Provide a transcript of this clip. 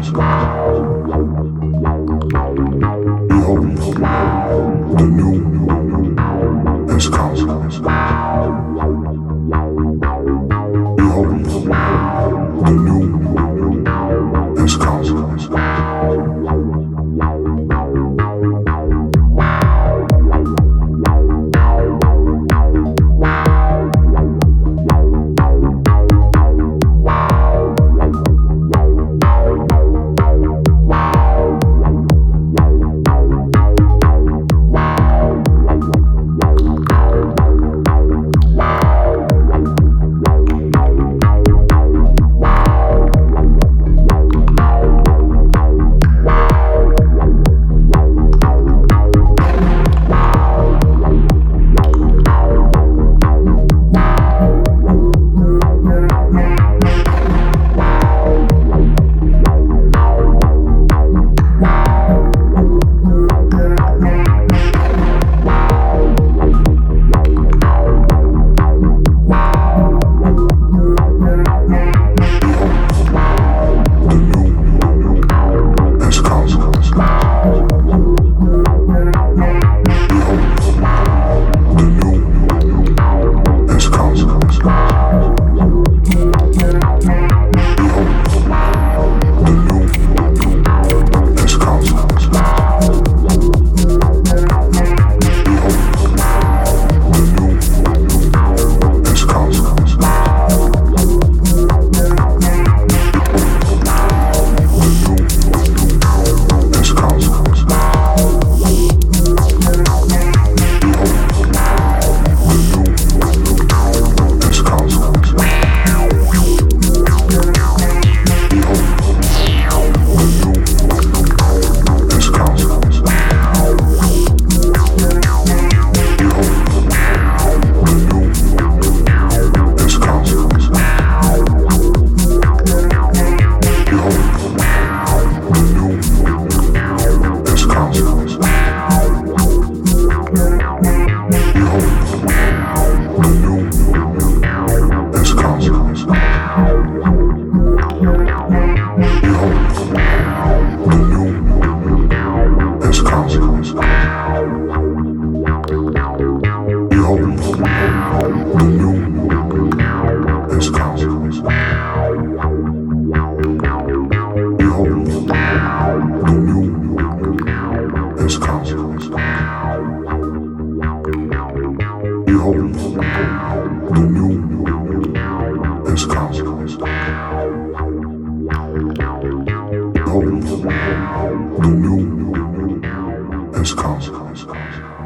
Thank you. The new has come.